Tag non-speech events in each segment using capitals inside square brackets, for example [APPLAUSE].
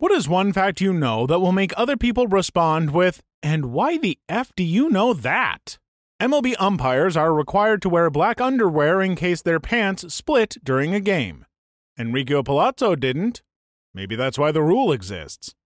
What is one fact you know that will make other people respond with, and why the F do you know that? MLB umpires are required to wear black underwear in case their pants split during a game. Enrico Palazzo didn't. Maybe that's why the rule exists.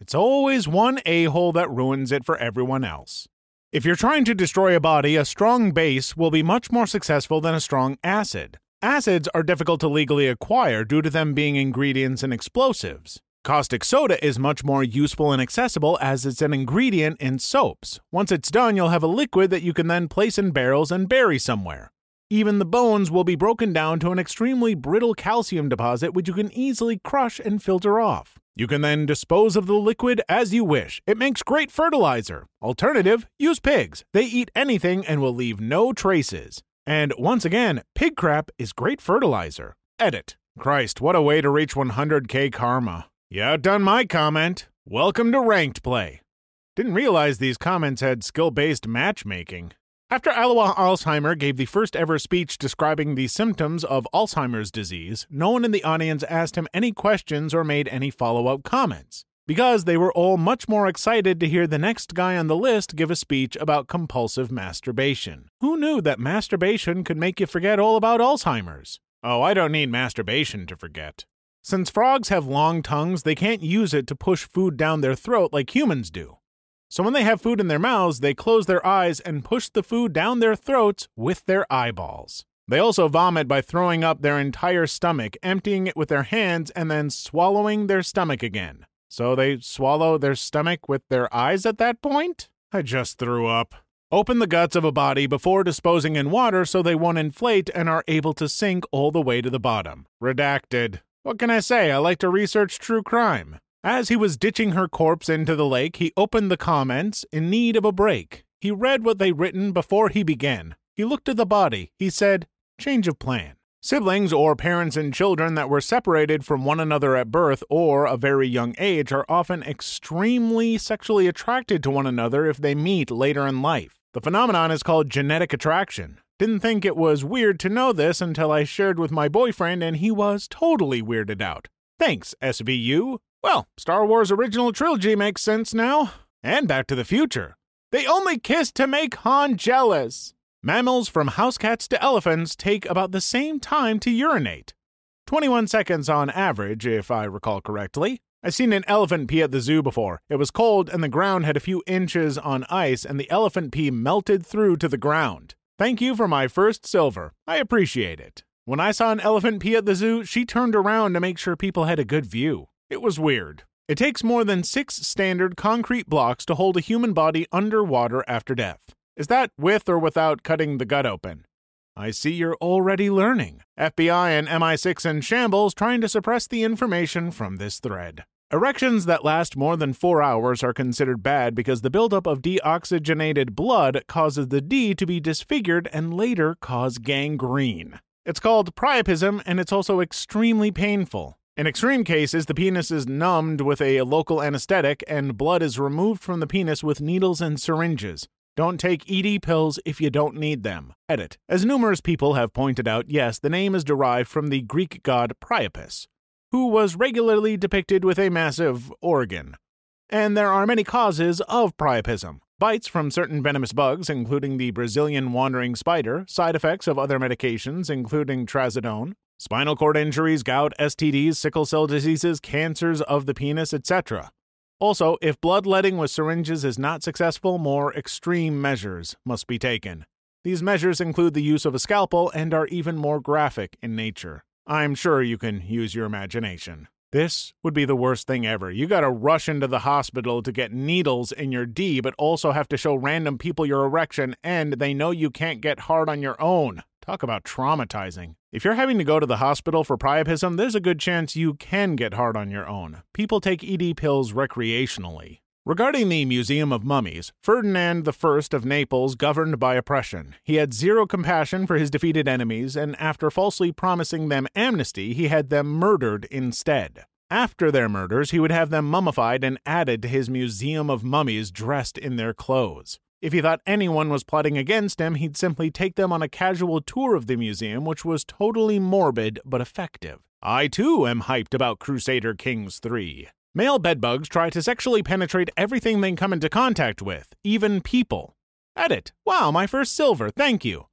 It's always one a hole that ruins it for everyone else. If you're trying to destroy a body, a strong base will be much more successful than a strong acid. Acids are difficult to legally acquire due to them being ingredients in explosives. Caustic soda is much more useful and accessible as it's an ingredient in soaps. Once it's done, you'll have a liquid that you can then place in barrels and bury somewhere. Even the bones will be broken down to an extremely brittle calcium deposit which you can easily crush and filter off. You can then dispose of the liquid as you wish. It makes great fertilizer. Alternative, use pigs. They eat anything and will leave no traces. And once again, pig crap is great fertilizer. Edit. Christ, what a way to reach 100k karma. You outdone my comment. Welcome to ranked play. Didn't realize these comments had skill based matchmaking. After Alois Alzheimer gave the first ever speech describing the symptoms of Alzheimer's disease, no one in the audience asked him any questions or made any follow up comments, because they were all much more excited to hear the next guy on the list give a speech about compulsive masturbation. Who knew that masturbation could make you forget all about Alzheimer's? Oh, I don't need masturbation to forget. Since frogs have long tongues, they can't use it to push food down their throat like humans do. So when they have food in their mouths, they close their eyes and push the food down their throats with their eyeballs. They also vomit by throwing up their entire stomach, emptying it with their hands, and then swallowing their stomach again. So they swallow their stomach with their eyes at that point? I just threw up. Open the guts of a body before disposing in water so they won't inflate and are able to sink all the way to the bottom. Redacted. What can I say? I like to research true crime. As he was ditching her corpse into the lake, he opened the comments in need of a break. He read what they'd written before he began. He looked at the body. He said, Change of plan. Siblings or parents and children that were separated from one another at birth or a very young age are often extremely sexually attracted to one another if they meet later in life. The phenomenon is called genetic attraction. Didn't think it was weird to know this until I shared with my boyfriend, and he was totally weirded out. Thanks, SVU. Well, Star Wars original trilogy makes sense now. And Back to the Future. They only kiss to make Han jealous. Mammals from house cats to elephants take about the same time to urinate 21 seconds on average, if I recall correctly. I've seen an elephant pee at the zoo before. It was cold and the ground had a few inches on ice, and the elephant pee melted through to the ground. Thank you for my first silver. I appreciate it. When I saw an elephant pee at the zoo, she turned around to make sure people had a good view. It was weird. It takes more than six standard concrete blocks to hold a human body underwater after death. Is that with or without cutting the gut open? I see you're already learning. FBI and MI6 in shambles trying to suppress the information from this thread. Erections that last more than four hours are considered bad because the buildup of deoxygenated blood causes the D to be disfigured and later cause gangrene. It's called priapism and it's also extremely painful. In extreme cases, the penis is numbed with a local anesthetic and blood is removed from the penis with needles and syringes. Don't take ED pills if you don't need them. Edit. As numerous people have pointed out, yes, the name is derived from the Greek god Priapus, who was regularly depicted with a massive organ. And there are many causes of priapism. Bites from certain venomous bugs, including the Brazilian wandering spider, side effects of other medications, including trazodone, spinal cord injuries, gout, STDs, sickle cell diseases, cancers of the penis, etc. Also, if bloodletting with syringes is not successful, more extreme measures must be taken. These measures include the use of a scalpel and are even more graphic in nature. I'm sure you can use your imagination. This would be the worst thing ever. You gotta rush into the hospital to get needles in your D, but also have to show random people your erection, and they know you can't get hard on your own. Talk about traumatizing. If you're having to go to the hospital for priapism, there's a good chance you can get hard on your own. People take ED pills recreationally. Regarding the Museum of Mummies, Ferdinand I of Naples governed by oppression. He had zero compassion for his defeated enemies, and after falsely promising them amnesty, he had them murdered instead. After their murders, he would have them mummified and added to his Museum of Mummies dressed in their clothes. If he thought anyone was plotting against him, he'd simply take them on a casual tour of the museum, which was totally morbid but effective. I too am hyped about Crusader Kings 3. Male bedbugs try to sexually penetrate everything they come into contact with, even people. Edit. Wow, my first silver, thank you.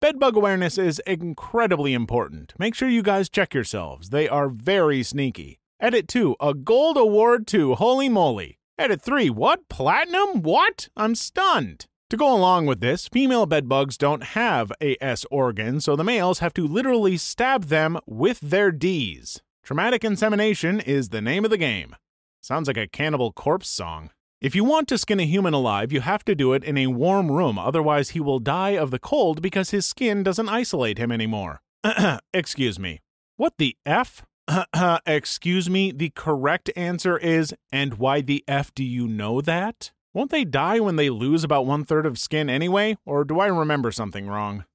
Bedbug awareness is incredibly important. Make sure you guys check yourselves. They are very sneaky. Edit 2, a gold award to Holy Moly. Edit 3, what? Platinum? What? I'm stunned. To go along with this, female bedbugs don't have a S organ, so the males have to literally stab them with their D's. Traumatic insemination is the name of the game. Sounds like a cannibal corpse song. If you want to skin a human alive, you have to do it in a warm room, otherwise, he will die of the cold because his skin doesn't isolate him anymore. [CLEARS THROAT] Excuse me. What the F? [CLEARS THROAT] Excuse me, the correct answer is, and why the F do you know that? Won't they die when they lose about one third of skin anyway, or do I remember something wrong?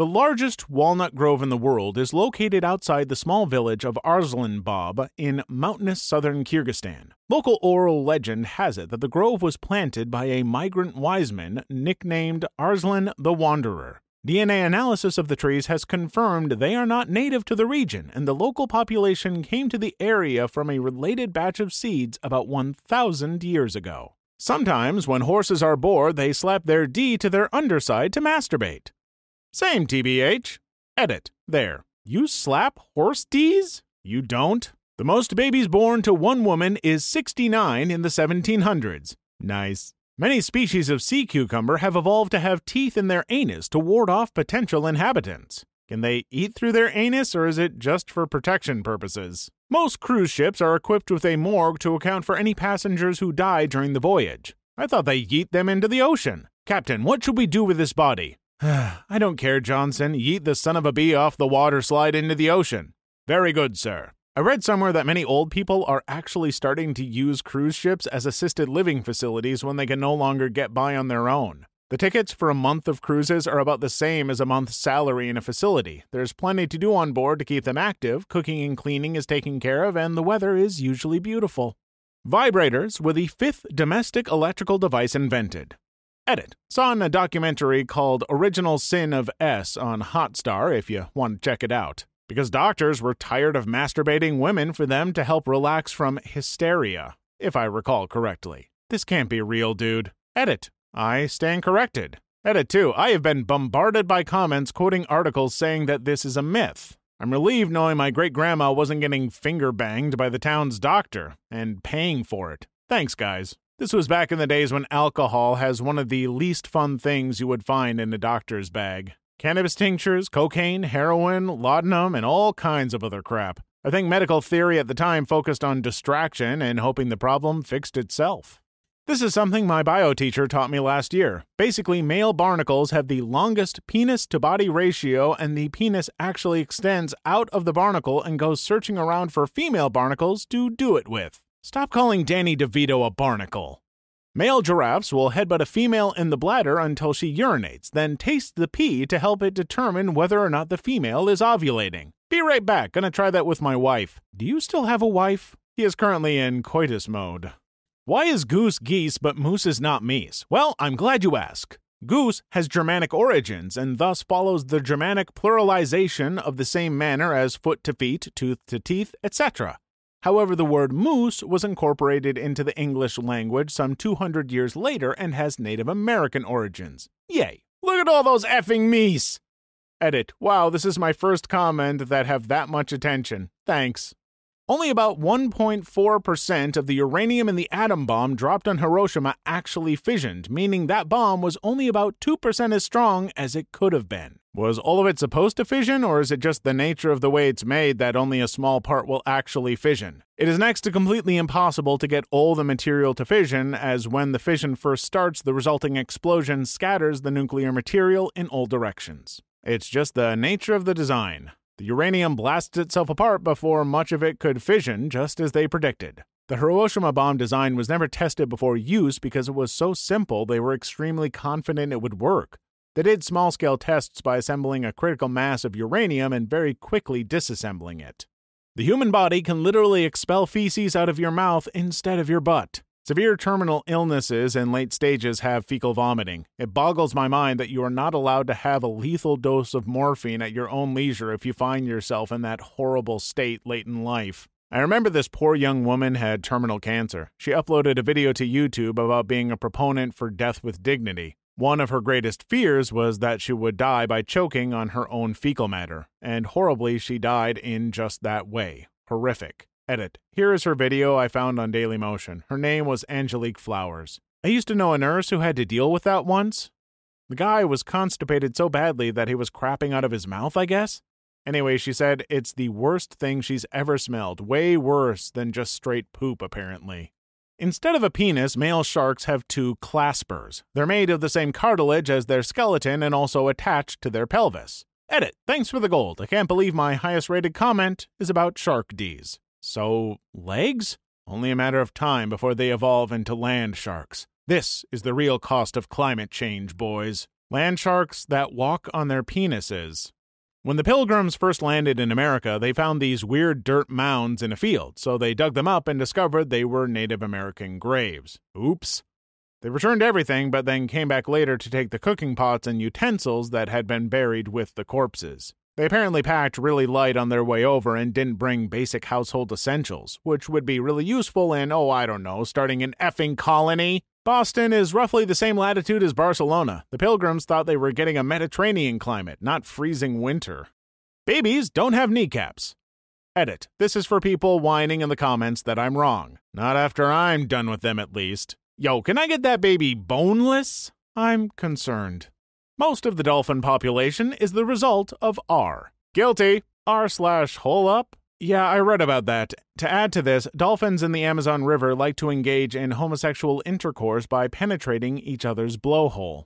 The largest walnut grove in the world is located outside the small village of Arslanbab in mountainous southern Kyrgyzstan. Local oral legend has it that the grove was planted by a migrant wise man nicknamed Arslan the Wanderer. DNA analysis of the trees has confirmed they are not native to the region, and the local population came to the area from a related batch of seeds about 1,000 years ago. Sometimes, when horses are bored, they slap their D to their underside to masturbate. Same TBH. Edit. There. You slap horse D's? You don't? The most babies born to one woman is 69 in the 1700s. Nice. Many species of sea cucumber have evolved to have teeth in their anus to ward off potential inhabitants. Can they eat through their anus or is it just for protection purposes? Most cruise ships are equipped with a morgue to account for any passengers who die during the voyage. I thought they yeet them into the ocean. Captain, what should we do with this body? [SIGHS] I don't care, Johnson. Yeet the son of a bee off the water slide into the ocean. Very good, sir. I read somewhere that many old people are actually starting to use cruise ships as assisted living facilities when they can no longer get by on their own. The tickets for a month of cruises are about the same as a month's salary in a facility. There's plenty to do on board to keep them active, cooking and cleaning is taken care of, and the weather is usually beautiful. Vibrators were the fifth domestic electrical device invented. Edit. Saw in a documentary called Original Sin of S on Hotstar if you want to check it out. Because doctors were tired of masturbating women for them to help relax from hysteria, if I recall correctly. This can't be real, dude. Edit. I stand corrected. Edit 2. I have been bombarded by comments quoting articles saying that this is a myth. I'm relieved knowing my great grandma wasn't getting finger banged by the town's doctor and paying for it. Thanks, guys. This was back in the days when alcohol has one of the least fun things you would find in a doctor's bag cannabis tinctures, cocaine, heroin, laudanum, and all kinds of other crap. I think medical theory at the time focused on distraction and hoping the problem fixed itself. This is something my bio teacher taught me last year. Basically, male barnacles have the longest penis to body ratio, and the penis actually extends out of the barnacle and goes searching around for female barnacles to do it with. Stop calling Danny DeVito a barnacle. Male giraffes will headbutt a female in the bladder until she urinates, then taste the pee to help it determine whether or not the female is ovulating. Be right back, gonna try that with my wife. Do you still have a wife? He is currently in coitus mode. Why is goose geese but moose is not meese? Well, I'm glad you ask. Goose has Germanic origins and thus follows the Germanic pluralization of the same manner as foot to feet, tooth to teeth, etc. However, the word moose was incorporated into the English language some 200 years later and has Native American origins. Yay! Look at all those effing meese! Edit. Wow, this is my first comment that have that much attention. Thanks. Only about 1.4% of the uranium in the atom bomb dropped on Hiroshima actually fissioned, meaning that bomb was only about 2% as strong as it could have been. Was all of it supposed to fission, or is it just the nature of the way it's made that only a small part will actually fission? It is next to completely impossible to get all the material to fission, as when the fission first starts, the resulting explosion scatters the nuclear material in all directions. It's just the nature of the design. The uranium blasts itself apart before much of it could fission, just as they predicted. The Hiroshima bomb design was never tested before use because it was so simple they were extremely confident it would work. They did small scale tests by assembling a critical mass of uranium and very quickly disassembling it. The human body can literally expel feces out of your mouth instead of your butt. Severe terminal illnesses in late stages have fecal vomiting. It boggles my mind that you are not allowed to have a lethal dose of morphine at your own leisure if you find yourself in that horrible state late in life. I remember this poor young woman had terminal cancer. She uploaded a video to YouTube about being a proponent for death with dignity. One of her greatest fears was that she would die by choking on her own fecal matter, and horribly, she died in just that way. Horrific. Edit. Here is her video I found on Dailymotion. Her name was Angelique Flowers. I used to know a nurse who had to deal with that once. The guy was constipated so badly that he was crapping out of his mouth, I guess. Anyway, she said it's the worst thing she's ever smelled, way worse than just straight poop, apparently. Instead of a penis, male sharks have two claspers. They're made of the same cartilage as their skeleton and also attached to their pelvis. Edit. Thanks for the gold. I can't believe my highest rated comment is about shark D's. So, legs? Only a matter of time before they evolve into land sharks. This is the real cost of climate change, boys. Land sharks that walk on their penises. When the pilgrims first landed in America, they found these weird dirt mounds in a field, so they dug them up and discovered they were Native American graves. Oops. They returned everything, but then came back later to take the cooking pots and utensils that had been buried with the corpses. They apparently packed really light on their way over and didn't bring basic household essentials, which would be really useful in, oh, I don't know, starting an effing colony. Boston is roughly the same latitude as Barcelona. The pilgrims thought they were getting a Mediterranean climate, not freezing winter. Babies don't have kneecaps. Edit. This is for people whining in the comments that I'm wrong. Not after I'm done with them, at least. Yo, can I get that baby boneless? I'm concerned. Most of the dolphin population is the result of R. Guilty. R slash hole up. Yeah, I read about that. To add to this, dolphins in the Amazon River like to engage in homosexual intercourse by penetrating each other's blowhole.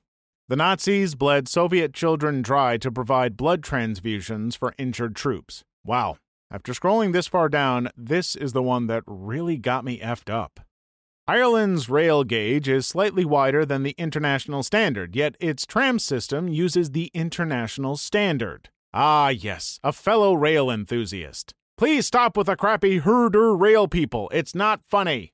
The Nazis bled Soviet children dry to provide blood transfusions for injured troops. Wow. After scrolling this far down, this is the one that really got me effed up. Ireland's rail gauge is slightly wider than the international standard, yet its tram system uses the international standard. Ah, yes, a fellow rail enthusiast. Please stop with the crappy herder rail people. It's not funny.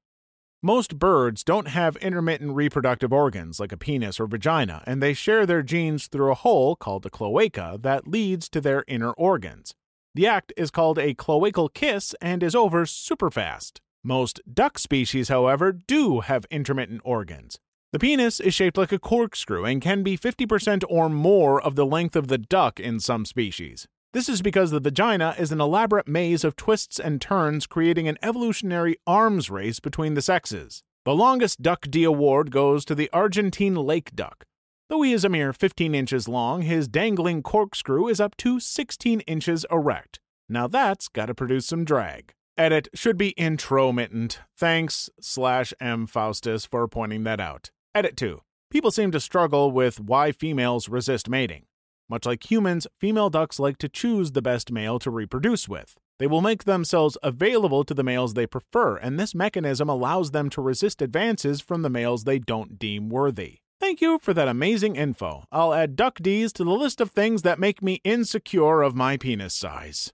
Most birds don't have intermittent reproductive organs like a penis or vagina, and they share their genes through a hole called the cloaca that leads to their inner organs. The act is called a cloacal kiss and is over super fast. Most duck species, however, do have intermittent organs. The penis is shaped like a corkscrew and can be 50% or more of the length of the duck in some species. This is because the vagina is an elaborate maze of twists and turns, creating an evolutionary arms race between the sexes. The longest Duck D award goes to the Argentine lake duck. Though he is a mere 15 inches long, his dangling corkscrew is up to 16 inches erect. Now that's gotta produce some drag. Edit should be intromittent. Thanks, slash M. Faustus, for pointing that out. Edit 2. People seem to struggle with why females resist mating. Much like humans, female ducks like to choose the best male to reproduce with. They will make themselves available to the males they prefer, and this mechanism allows them to resist advances from the males they don't deem worthy. Thank you for that amazing info. I'll add duck D's to the list of things that make me insecure of my penis size.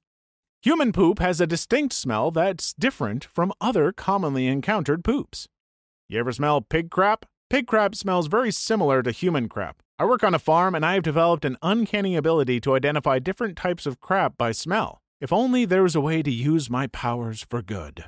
Human poop has a distinct smell that's different from other commonly encountered poops. You ever smell pig crap? Pig crap smells very similar to human crap. I work on a farm and I have developed an uncanny ability to identify different types of crap by smell. If only there was a way to use my powers for good.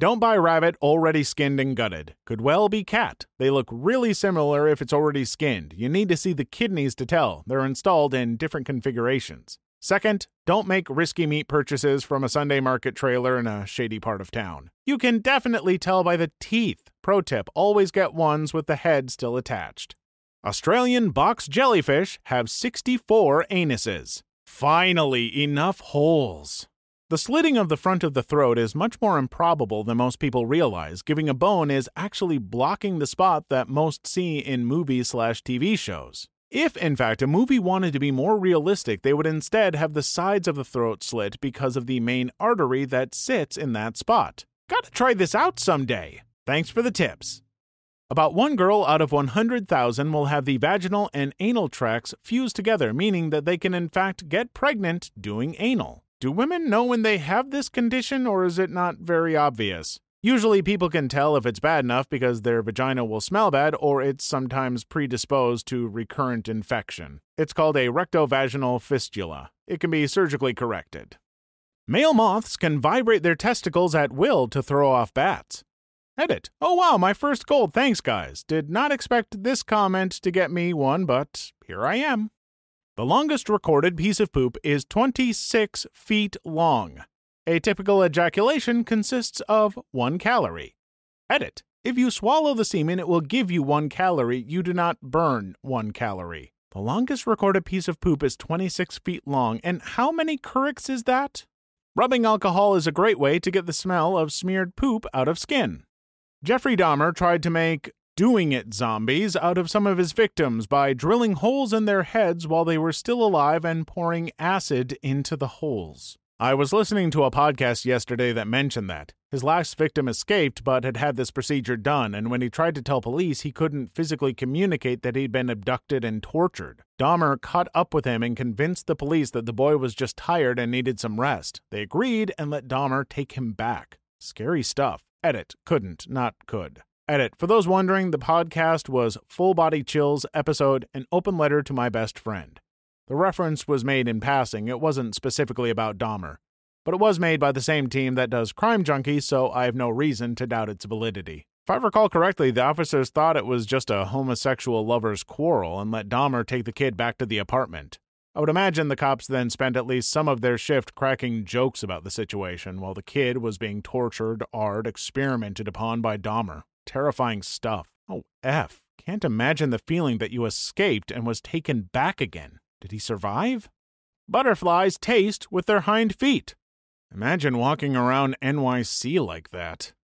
Don't buy rabbit already skinned and gutted. Could well be cat. They look really similar if it's already skinned. You need to see the kidneys to tell. They're installed in different configurations. Second, don't make risky meat purchases from a Sunday market trailer in a shady part of town. You can definitely tell by the teeth. Pro tip always get ones with the head still attached. Australian box jellyfish have 64 anuses. Finally, enough holes. The slitting of the front of the throat is much more improbable than most people realize, giving a bone is actually blocking the spot that most see in movies slash TV shows. If, in fact, a movie wanted to be more realistic, they would instead have the sides of the throat slit because of the main artery that sits in that spot. Gotta try this out someday. Thanks for the tips. About one girl out of 100,000 will have the vaginal and anal tracts fused together, meaning that they can in fact get pregnant doing anal. Do women know when they have this condition, or is it not very obvious? Usually, people can tell if it's bad enough because their vagina will smell bad, or it's sometimes predisposed to recurrent infection. It's called a rectovaginal fistula. It can be surgically corrected. Male moths can vibrate their testicles at will to throw off bats. Edit. Oh wow, my first gold. Thanks, guys. Did not expect this comment to get me one, but here I am. The longest recorded piece of poop is 26 feet long. A typical ejaculation consists of one calorie. Edit. If you swallow the semen, it will give you one calorie. You do not burn one calorie. The longest recorded piece of poop is 26 feet long. And how many Courics is that? Rubbing alcohol is a great way to get the smell of smeared poop out of skin. Jeffrey Dahmer tried to make doing it zombies out of some of his victims by drilling holes in their heads while they were still alive and pouring acid into the holes. I was listening to a podcast yesterday that mentioned that. His last victim escaped but had had this procedure done, and when he tried to tell police, he couldn't physically communicate that he'd been abducted and tortured. Dahmer caught up with him and convinced the police that the boy was just tired and needed some rest. They agreed and let Dahmer take him back. Scary stuff. Edit. Couldn't, not could. Edit. For those wondering, the podcast was Full Body Chills episode An Open Letter to My Best Friend. The reference was made in passing, it wasn't specifically about Dahmer. But it was made by the same team that does Crime Junkie, so I have no reason to doubt its validity. If I recall correctly, the officers thought it was just a homosexual lover's quarrel and let Dahmer take the kid back to the apartment. I would imagine the cops then spent at least some of their shift cracking jokes about the situation while the kid was being tortured, art, experimented upon by Dahmer. Terrifying stuff. Oh, F. Can't imagine the feeling that you escaped and was taken back again. Did he survive? Butterflies taste with their hind feet. Imagine walking around NYC like that.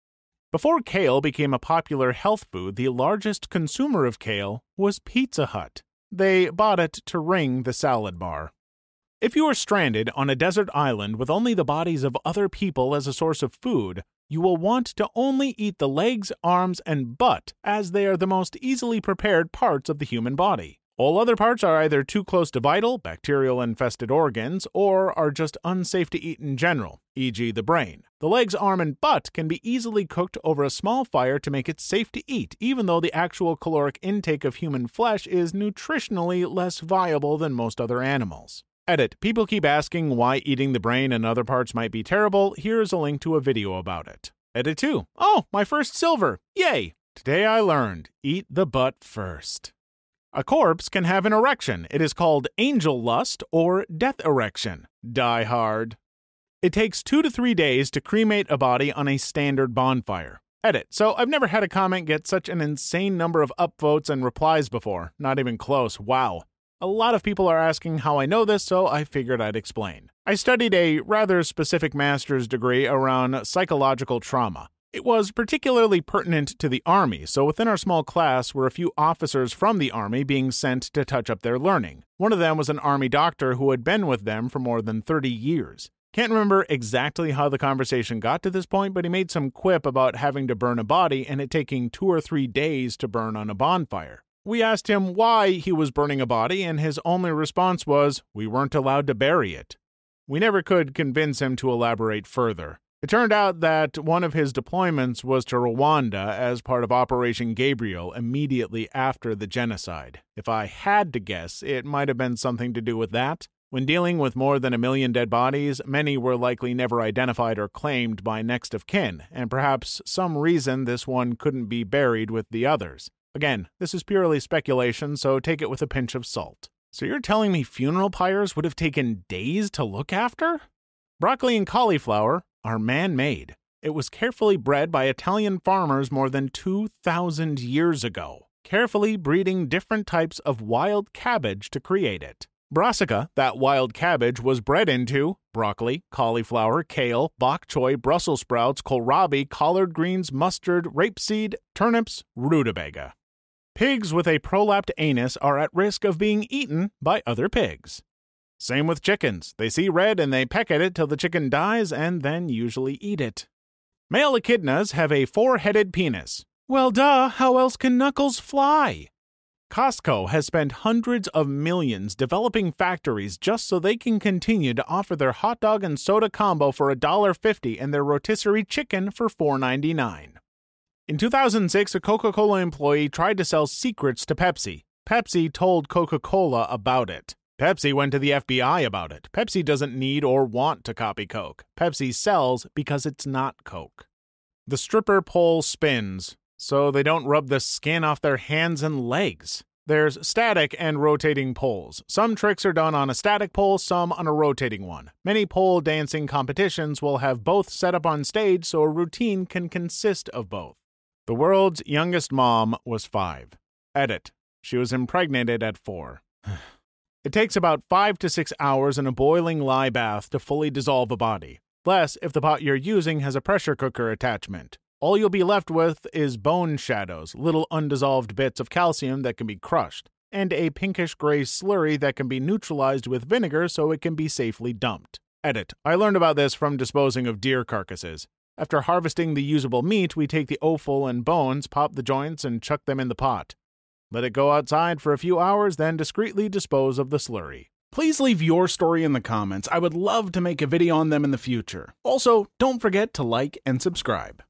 Before kale became a popular health food, the largest consumer of kale was Pizza Hut. They bought it to ring the salad bar. If you are stranded on a desert island with only the bodies of other people as a source of food, you will want to only eat the legs, arms, and butt, as they are the most easily prepared parts of the human body. All other parts are either too close to vital, bacterial infested organs, or are just unsafe to eat in general, e.g., the brain. The legs, arm, and butt can be easily cooked over a small fire to make it safe to eat, even though the actual caloric intake of human flesh is nutritionally less viable than most other animals. Edit. People keep asking why eating the brain and other parts might be terrible. Here's a link to a video about it. Edit 2. Oh, my first silver. Yay! Today I learned eat the butt first. A corpse can have an erection. It is called angel lust or death erection. Die hard. It takes two to three days to cremate a body on a standard bonfire. Edit. So I've never had a comment get such an insane number of upvotes and replies before. Not even close. Wow. A lot of people are asking how I know this, so I figured I'd explain. I studied a rather specific master's degree around psychological trauma. It was particularly pertinent to the Army, so within our small class were a few officers from the Army being sent to touch up their learning. One of them was an Army doctor who had been with them for more than 30 years. Can't remember exactly how the conversation got to this point, but he made some quip about having to burn a body and it taking two or three days to burn on a bonfire. We asked him why he was burning a body, and his only response was, We weren't allowed to bury it. We never could convince him to elaborate further. It turned out that one of his deployments was to Rwanda as part of Operation Gabriel immediately after the genocide. If I had to guess, it might have been something to do with that. When dealing with more than a million dead bodies, many were likely never identified or claimed by next of kin, and perhaps some reason this one couldn't be buried with the others. Again, this is purely speculation, so take it with a pinch of salt. So you're telling me funeral pyres would have taken days to look after? Broccoli and cauliflower are man made. It was carefully bred by Italian farmers more than 2,000 years ago, carefully breeding different types of wild cabbage to create it. Brassica, that wild cabbage, was bred into broccoli, cauliflower, kale, bok choy, Brussels sprouts, kohlrabi, collard greens, mustard, rapeseed, turnips, rutabaga. Pigs with a prolapsed anus are at risk of being eaten by other pigs. Same with chickens. They see red and they peck at it till the chicken dies and then usually eat it. Male echidnas have a four headed penis. Well, duh, how else can knuckles fly? Costco has spent hundreds of millions developing factories just so they can continue to offer their hot dog and soda combo for $1.50 and their rotisserie chicken for $4.99. In 2006, a Coca Cola employee tried to sell secrets to Pepsi. Pepsi told Coca Cola about it. Pepsi went to the FBI about it. Pepsi doesn't need or want to copy Coke. Pepsi sells because it's not Coke. The stripper pole spins, so they don't rub the skin off their hands and legs. There's static and rotating poles. Some tricks are done on a static pole, some on a rotating one. Many pole dancing competitions will have both set up on stage so a routine can consist of both. The world's youngest mom was five. Edit. She was impregnated at four. [SIGHS] [SIGHS] It takes about five to six hours in a boiling lye bath to fully dissolve a body. Less if the pot you're using has a pressure cooker attachment. All you'll be left with is bone shadows, little undissolved bits of calcium that can be crushed, and a pinkish gray slurry that can be neutralized with vinegar so it can be safely dumped. Edit. I learned about this from disposing of deer carcasses. After harvesting the usable meat, we take the offal and bones, pop the joints, and chuck them in the pot. Let it go outside for a few hours, then discreetly dispose of the slurry. Please leave your story in the comments. I would love to make a video on them in the future. Also, don't forget to like and subscribe.